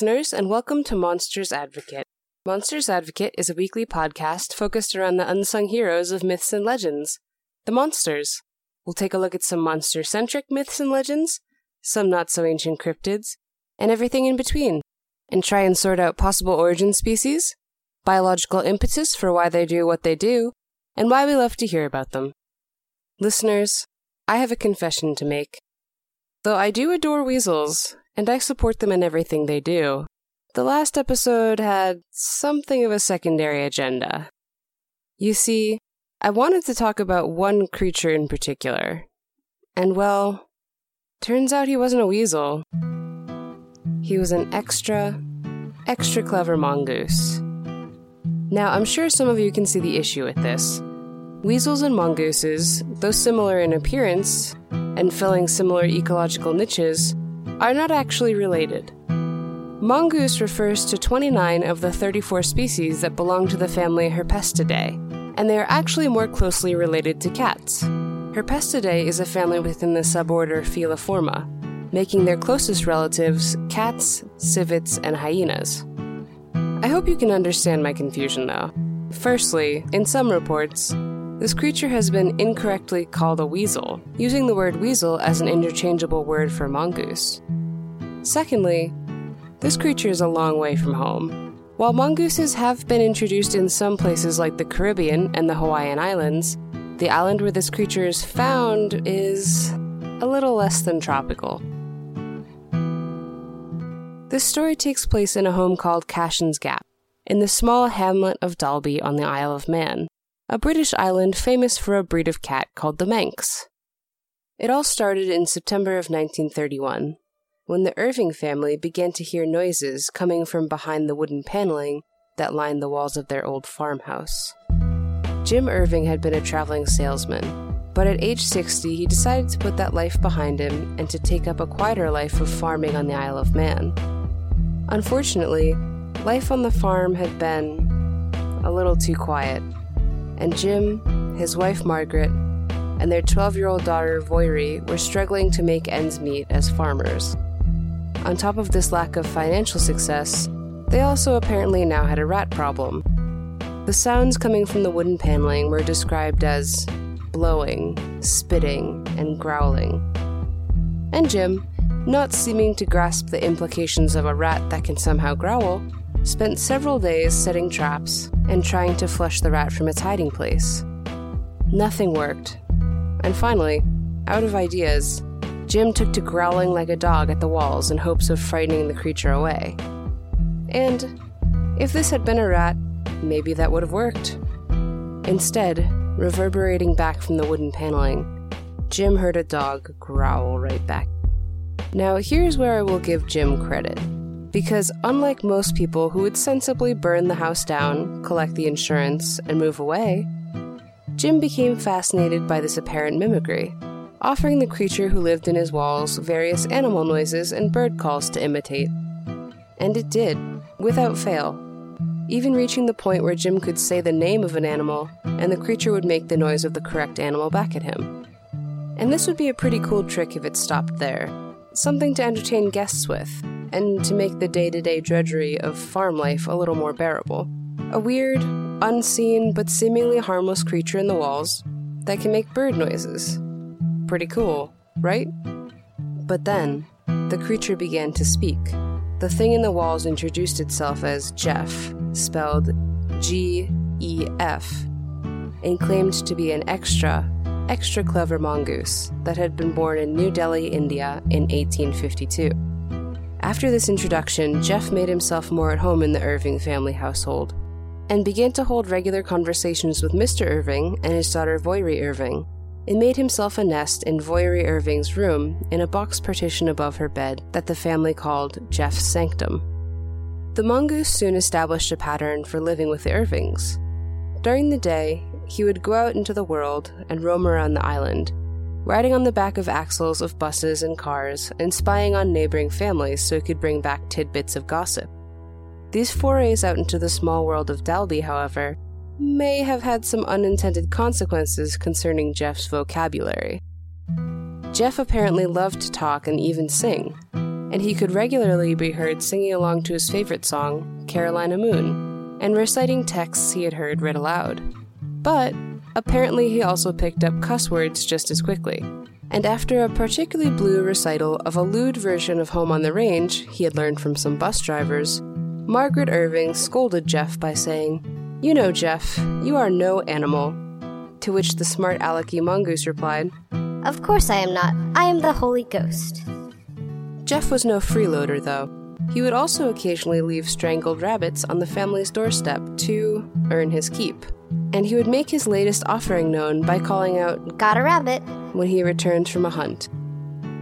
listeners, and welcome to Monsters Advocate. Monsters Advocate is a weekly podcast focused around the unsung heroes of myths and legends, the monsters. We'll take a look at some monster centric myths and legends, some not so ancient cryptids, and everything in between, and try and sort out possible origin species, biological impetus for why they do what they do, and why we love to hear about them. Listeners, I have a confession to make. Though I do adore weasels, and I support them in everything they do, the last episode had something of a secondary agenda. You see, I wanted to talk about one creature in particular. And well, turns out he wasn't a weasel. He was an extra, extra clever mongoose. Now, I'm sure some of you can see the issue with this. Weasels and mongooses, though similar in appearance and filling similar ecological niches, are not actually related. Mongoose refers to 29 of the 34 species that belong to the family Herpestidae, and they are actually more closely related to cats. Herpestidae is a family within the suborder Feliformia, making their closest relatives cats, civets, and hyenas. I hope you can understand my confusion though. Firstly, in some reports, this creature has been incorrectly called a weasel, using the word weasel as an interchangeable word for mongoose. Secondly, this creature is a long way from home. While mongooses have been introduced in some places like the Caribbean and the Hawaiian Islands, the island where this creature is found is a little less than tropical. This story takes place in a home called Cashen's Gap, in the small hamlet of Dalby on the Isle of Man, a British island famous for a breed of cat called the Manx. It all started in September of 1931, when the Irving family began to hear noises coming from behind the wooden paneling that lined the walls of their old farmhouse. Jim Irving had been a traveling salesman, but at age 60 he decided to put that life behind him and to take up a quieter life of farming on the Isle of Man. Unfortunately, life on the farm had been a little too quiet and Jim, his wife Margaret, and their 12 year old daughter Voirrey were struggling to make ends meet as farmers. On top of this lack of financial success, they also apparently now had a rat problem. The sounds coming from the wooden paneling were described as blowing, spitting, and growling. And Jim, not seeming to grasp the implications of a rat that can somehow growl, spent several days setting traps and trying to flush the rat from its hiding place. Nothing worked. And finally, out of ideas, Jim took to growling like a dog at the walls in hopes of frightening the creature away. And if this had been a rat, maybe that would have worked. Instead, reverberating back from the wooden paneling, Jim heard a dog growl right back. Now, here's where I will give Jim credit because unlike most people who would sensibly burn the house down, collect the insurance, and move away, Jim became fascinated by this apparent mimicry, offering the creature who lived in his walls various animal noises and bird calls to imitate. And it did, without fail, even reaching the point where Jim could say the name of an animal and the creature would make the noise of the correct animal back at him. And this would be a pretty cool trick if it stopped there, something to entertain guests with and to make the day to day drudgery of farm life a little more bearable. A weird, unseen, but seemingly harmless creature in the walls that can make bird noises. Pretty cool, right? But then, the creature began to speak. The thing in the walls introduced itself as Jeff, spelled G E F, and claimed to be an extra, extra clever mongoose that had been born in New Delhi, India in 1852. After this introduction, Jeff made himself more at home in the Irving family household and began to hold regular conversations with Mr. Irving and his daughter Voirrey Irving, and made himself a nest in Voirrey Irving's room in a box partition above her bed that the family called Jeff's sanctum. The mongoose soon established a pattern for living with the Irvings. During the day, he would go out into the world and roam around the island, riding on the back of axles of buses and cars and spying on neighboring families so he could bring back tidbits of gossip. These forays out into the small world of Dalby, however, may have had some unintended consequences concerning Jeff's vocabulary. Jeff apparently loved to talk and even sing, and he could regularly be heard singing along to his favorite song, Carolina Moon, and reciting texts he had heard read aloud. But apparently, he also picked up cuss words just as quickly. And after a particularly blue recital of a lewd version of Home on the Range he had learned from some bus drivers, Margaret Irving scolded Jeff by saying, You know, Jeff, you are no animal. To which the smart alecky mongoose replied, Of course I am not. I am the Holy Ghost. Jeff was no freeloader, though. He would also occasionally leave strangled rabbits on the family's doorstep to earn his keep. And he would make his latest offering known by calling out, Got a rabbit. when he returned from a hunt.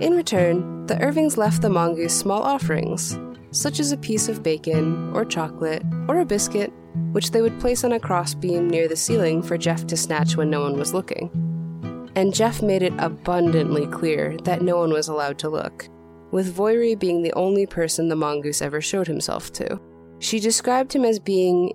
In return, the Irvings left the mongoose small offerings, such as a piece of bacon, or chocolate, or a biscuit, which they would place on a crossbeam near the ceiling for Jeff to snatch when no one was looking. And Jeff made it abundantly clear that no one was allowed to look, with Voirrey being the only person the mongoose ever showed himself to. She described him as being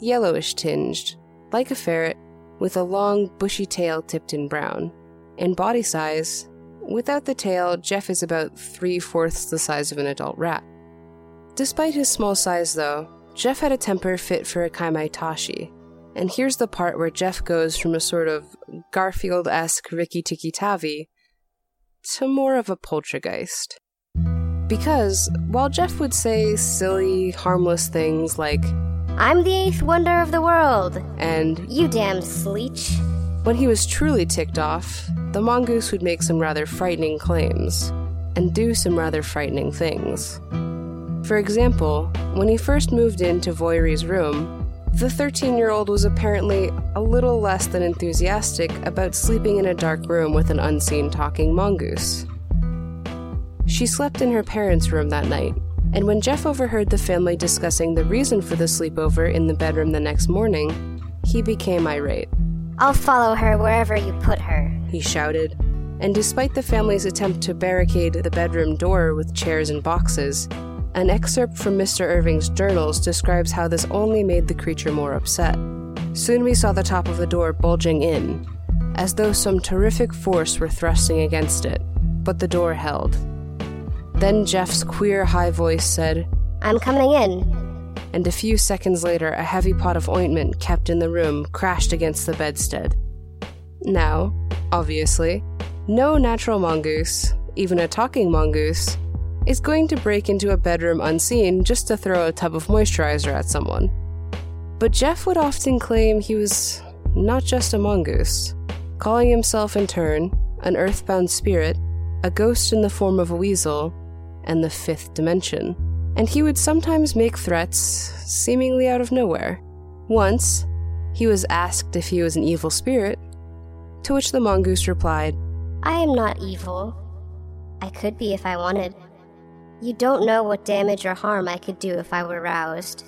yellowish tinged, like a ferret, with a long, bushy tail tipped in brown. In body size, without the tail, Jeff is about three fourths the size of an adult rat. Despite his small size, though, Jeff had a temper fit for a Kamaitachi. And here's the part where Jeff goes from a sort of Garfield esque Rikki Tikki Tavi to more of a poltergeist. Because while Jeff would say silly, harmless things like, I'm the eighth wonder of the world. and You damn sleech. when he was truly ticked off, the mongoose would make some rather frightening claims and do some rather frightening things. For example, when he first moved into Voirrey's room, the 13 year old was apparently a little less than enthusiastic about sleeping in a dark room with an unseen talking mongoose. She slept in her parents' room that night, and when Jeff overheard the family discussing the reason for the sleepover in the bedroom the next morning, he became irate. I'll follow her wherever you put her. He shouted, and despite the family's attempt to barricade the bedroom door with chairs and boxes, an excerpt from Mr. Irving's journals describes how this only made the creature more upset. Soon we saw the top of the door bulging in, as though some terrific force were thrusting against it, but the door held. Then Jeff's queer high voice said, I'm coming in. and a few seconds later, a heavy pot of ointment kept in the room crashed against the bedstead. Now, obviously, no natural mongoose, even a talking mongoose, is going to break into a bedroom unseen just to throw a tub of moisturizer at someone. But Jeff would often claim he was not just a mongoose, calling himself in turn an earthbound spirit, a ghost in the form of a weasel, and the fifth dimension. And he would sometimes make threats seemingly out of nowhere. Once, he was asked if he was an evil spirit, to which the mongoose replied, I am not evil. I could be if I wanted. You don't know what damage or harm I could do if I were roused.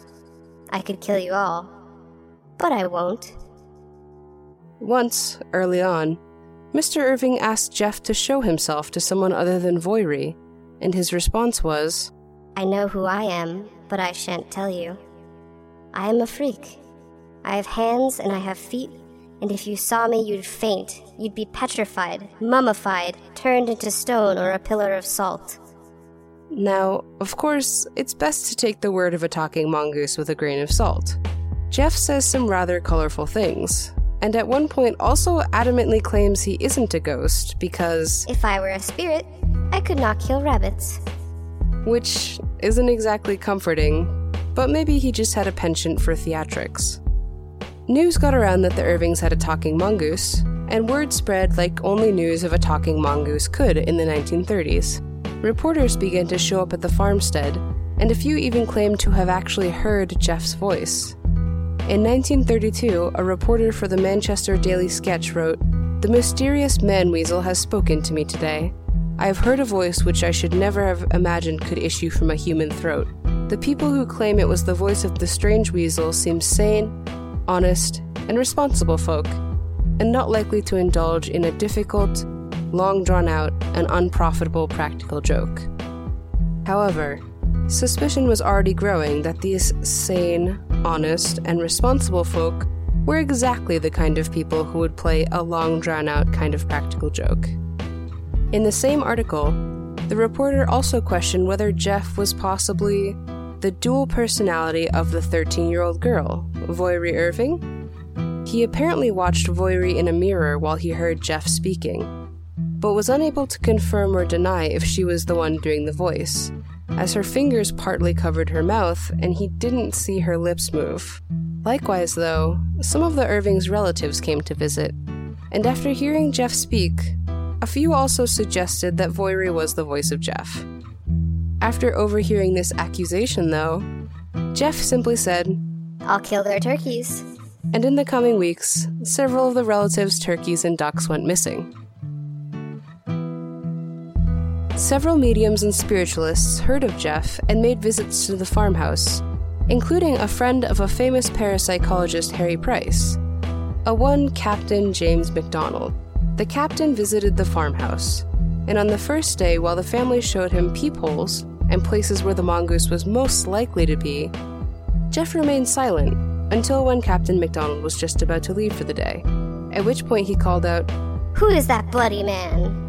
I could kill you all. But I won't. Once, early on, Mr. Irving asked Jeff to show himself to someone other than Voirrey, and his response was, I know who I am, but I shan't tell you. I am a freak. I have hands and I have feet, and if you saw me, you'd faint. You'd be petrified, mummified, turned into stone or a pillar of salt. Now, of course, it's best to take the word of a talking mongoose with a grain of salt. Jeff says some rather colorful things, and at one point also adamantly claims he isn't a ghost because, If I were a spirit, I could not kill rabbits. which isn't exactly comforting, but maybe he just had a penchant for theatrics. News got around that the Irvings had a talking mongoose, and word spread like only news of a talking mongoose could in the 1930s. Reporters began to show up at the farmstead, and a few even claimed to have actually heard Jeff's voice. In 1932, a reporter for the Manchester Daily Sketch wrote, The mysterious man weasel has spoken to me today. I have heard a voice which I should never have imagined could issue from a human throat. The people who claim it was the voice of the strange weasel seem sane, honest, and responsible folk, and not likely to indulge in a difficult, long drawn out, and unprofitable practical joke. However, suspicion was already growing that these sane, honest, and responsible folk were exactly the kind of people who would play a long drawn out kind of practical joke. In the same article, The reporter also questioned whether Jeff was possibly the dual personality of the 13 year old girl, Voirrey Irving. He apparently watched Voirrey in a mirror while he heard Jeff speaking, but was unable to confirm or deny if she was the one doing the voice, as her fingers partly covered her mouth and he didn't see her lips move. Likewise, though, some of the Irving's relatives came to visit, and after hearing Jeff speak, a few also suggested that Voirrey was the voice of Jeff. After overhearing this accusation, though, Jeff simply said, I'll kill their turkeys. And in the coming weeks, several of the relatives' turkeys and ducks went missing. Several mediums and spiritualists heard of Jeff and made visits to the farmhouse, including a friend of a famous parapsychologist, Harry Price, a one Captain James McDonald. The captain visited the farmhouse, and on the first day, while the family showed him peepholes and places where the mongoose was most likely to be, Jeff remained silent until when Captain McDonald was just about to leave for the day, at which point he called out, Who is that bloody man?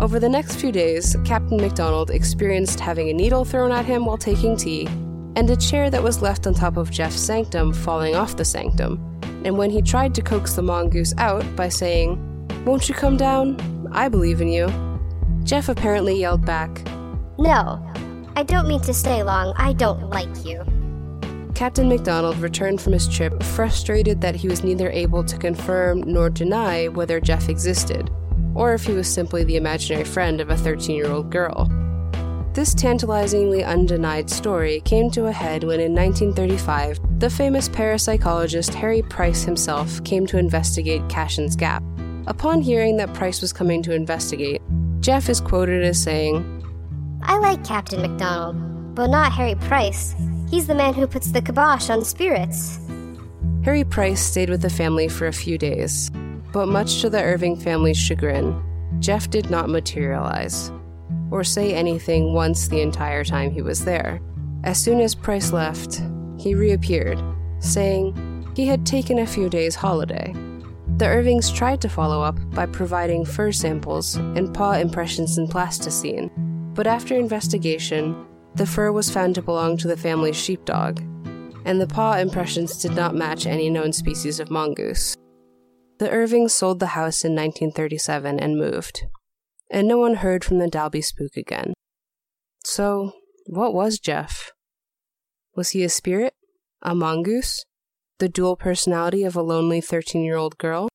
Over the next few days, Captain McDonald experienced having a needle thrown at him while taking tea, and a chair that was left on top of Jeff's sanctum falling off the sanctum. And when he tried to coax the mongoose out by saying, Won't you come down? I believe in you, Jeff apparently yelled back, No, I don't mean to stay long. I don't like you. Captain McDonald returned from his trip frustrated that he was neither able to confirm nor deny whether Jeff existed, or if he was simply the imaginary friend of a 13 year old girl. This tantalizingly undenied story came to a head when in 1935, the famous parapsychologist Harry Price himself came to investigate Cashen's Gap. Upon hearing that Price was coming to investigate, Jeff is quoted as saying, I like Captain McDonald, but not Harry Price. He's the man who puts the kibosh on spirits. Harry Price stayed with the family for a few days, but much to the Irving family's chagrin, Jeff did not materialize or say anything once the entire time he was there. As soon as Price left, he reappeared, saying he had taken a few days' holiday. The Irvings tried to follow up by providing fur samples and paw impressions in plasticine, but after investigation, the fur was found to belong to the family's sheepdog, and the paw impressions did not match any known species of mongoose. The Irvings sold the house in 1937 and moved, and no one heard from the Dalby spook again. So, what was Jeff? Was he a spirit? A mongoose? The dual personality of a lonely 13 year old girl?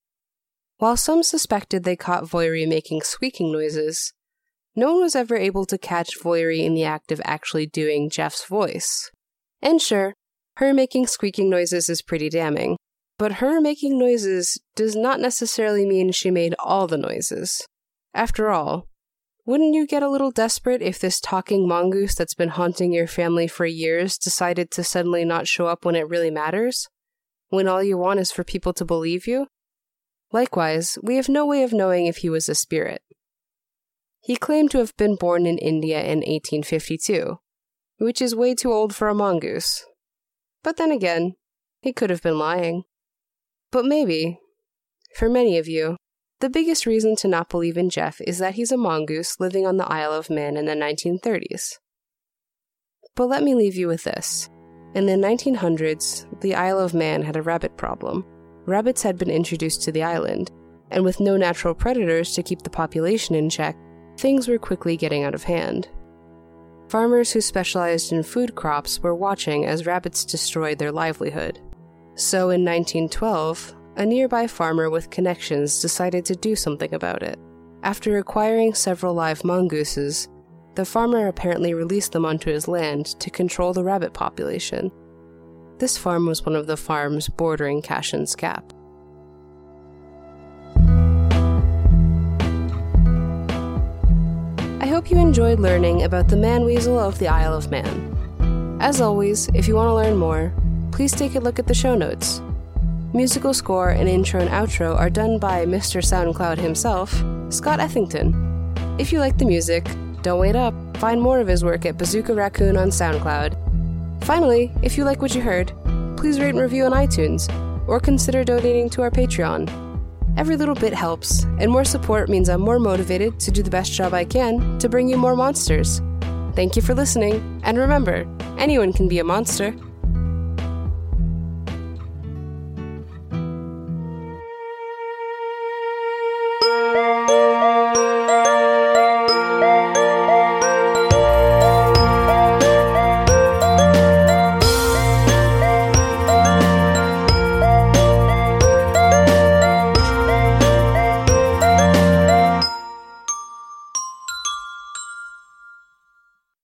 While some suspected they caught Voirrey making squeaking noises, no one was ever able to catch Voirrey in the act of actually doing Jeff's voice. And sure, her making squeaking noises is pretty damning, but her making noises does not necessarily mean she made all the noises. After all, wouldn't you get a little desperate if this talking mongoose that's been haunting your family for years decided to suddenly not show up when it really matters? When all you want is for people to believe you? Likewise, we have no way of knowing if he was a spirit. He claimed to have been born in India in 1852, which is way too old for a mongoose. But then again, he could have been lying. But maybe, for many of you, the biggest reason to not believe in Jeff is that he's a mongoose living on the Isle of Man in the 1930s. But let me leave you with this. In the 1900s, the Isle of Man had a rabbit problem. Rabbits had been introduced to the island, and with no natural predators to keep the population in check, things were quickly getting out of hand. Farmers who specialized in food crops were watching as rabbits destroyed their livelihood. So in 1912, a nearby farmer with connections decided to do something about it. After acquiring several live mongooses, the farmer apparently released them onto his land to control the rabbit population. This farm was one of the farms bordering Cashen's Gap. I hope you enjoyed learning about the man weasel of the Isle of Man. As always, if you want to learn more, please take a look at the show notes. Musical score and intro and outro are done by Mr. SoundCloud himself, Scott Ethington. If you like the music, don't wait up. Find more of his work at Bazooka Raccoon on SoundCloud. Finally, if you like what you heard, please rate and review on iTunes or consider donating to our Patreon. Every little bit helps, and more support means I'm more motivated to do the best job I can to bring you more monsters. Thank you for listening, and remember, anyone can be a monster.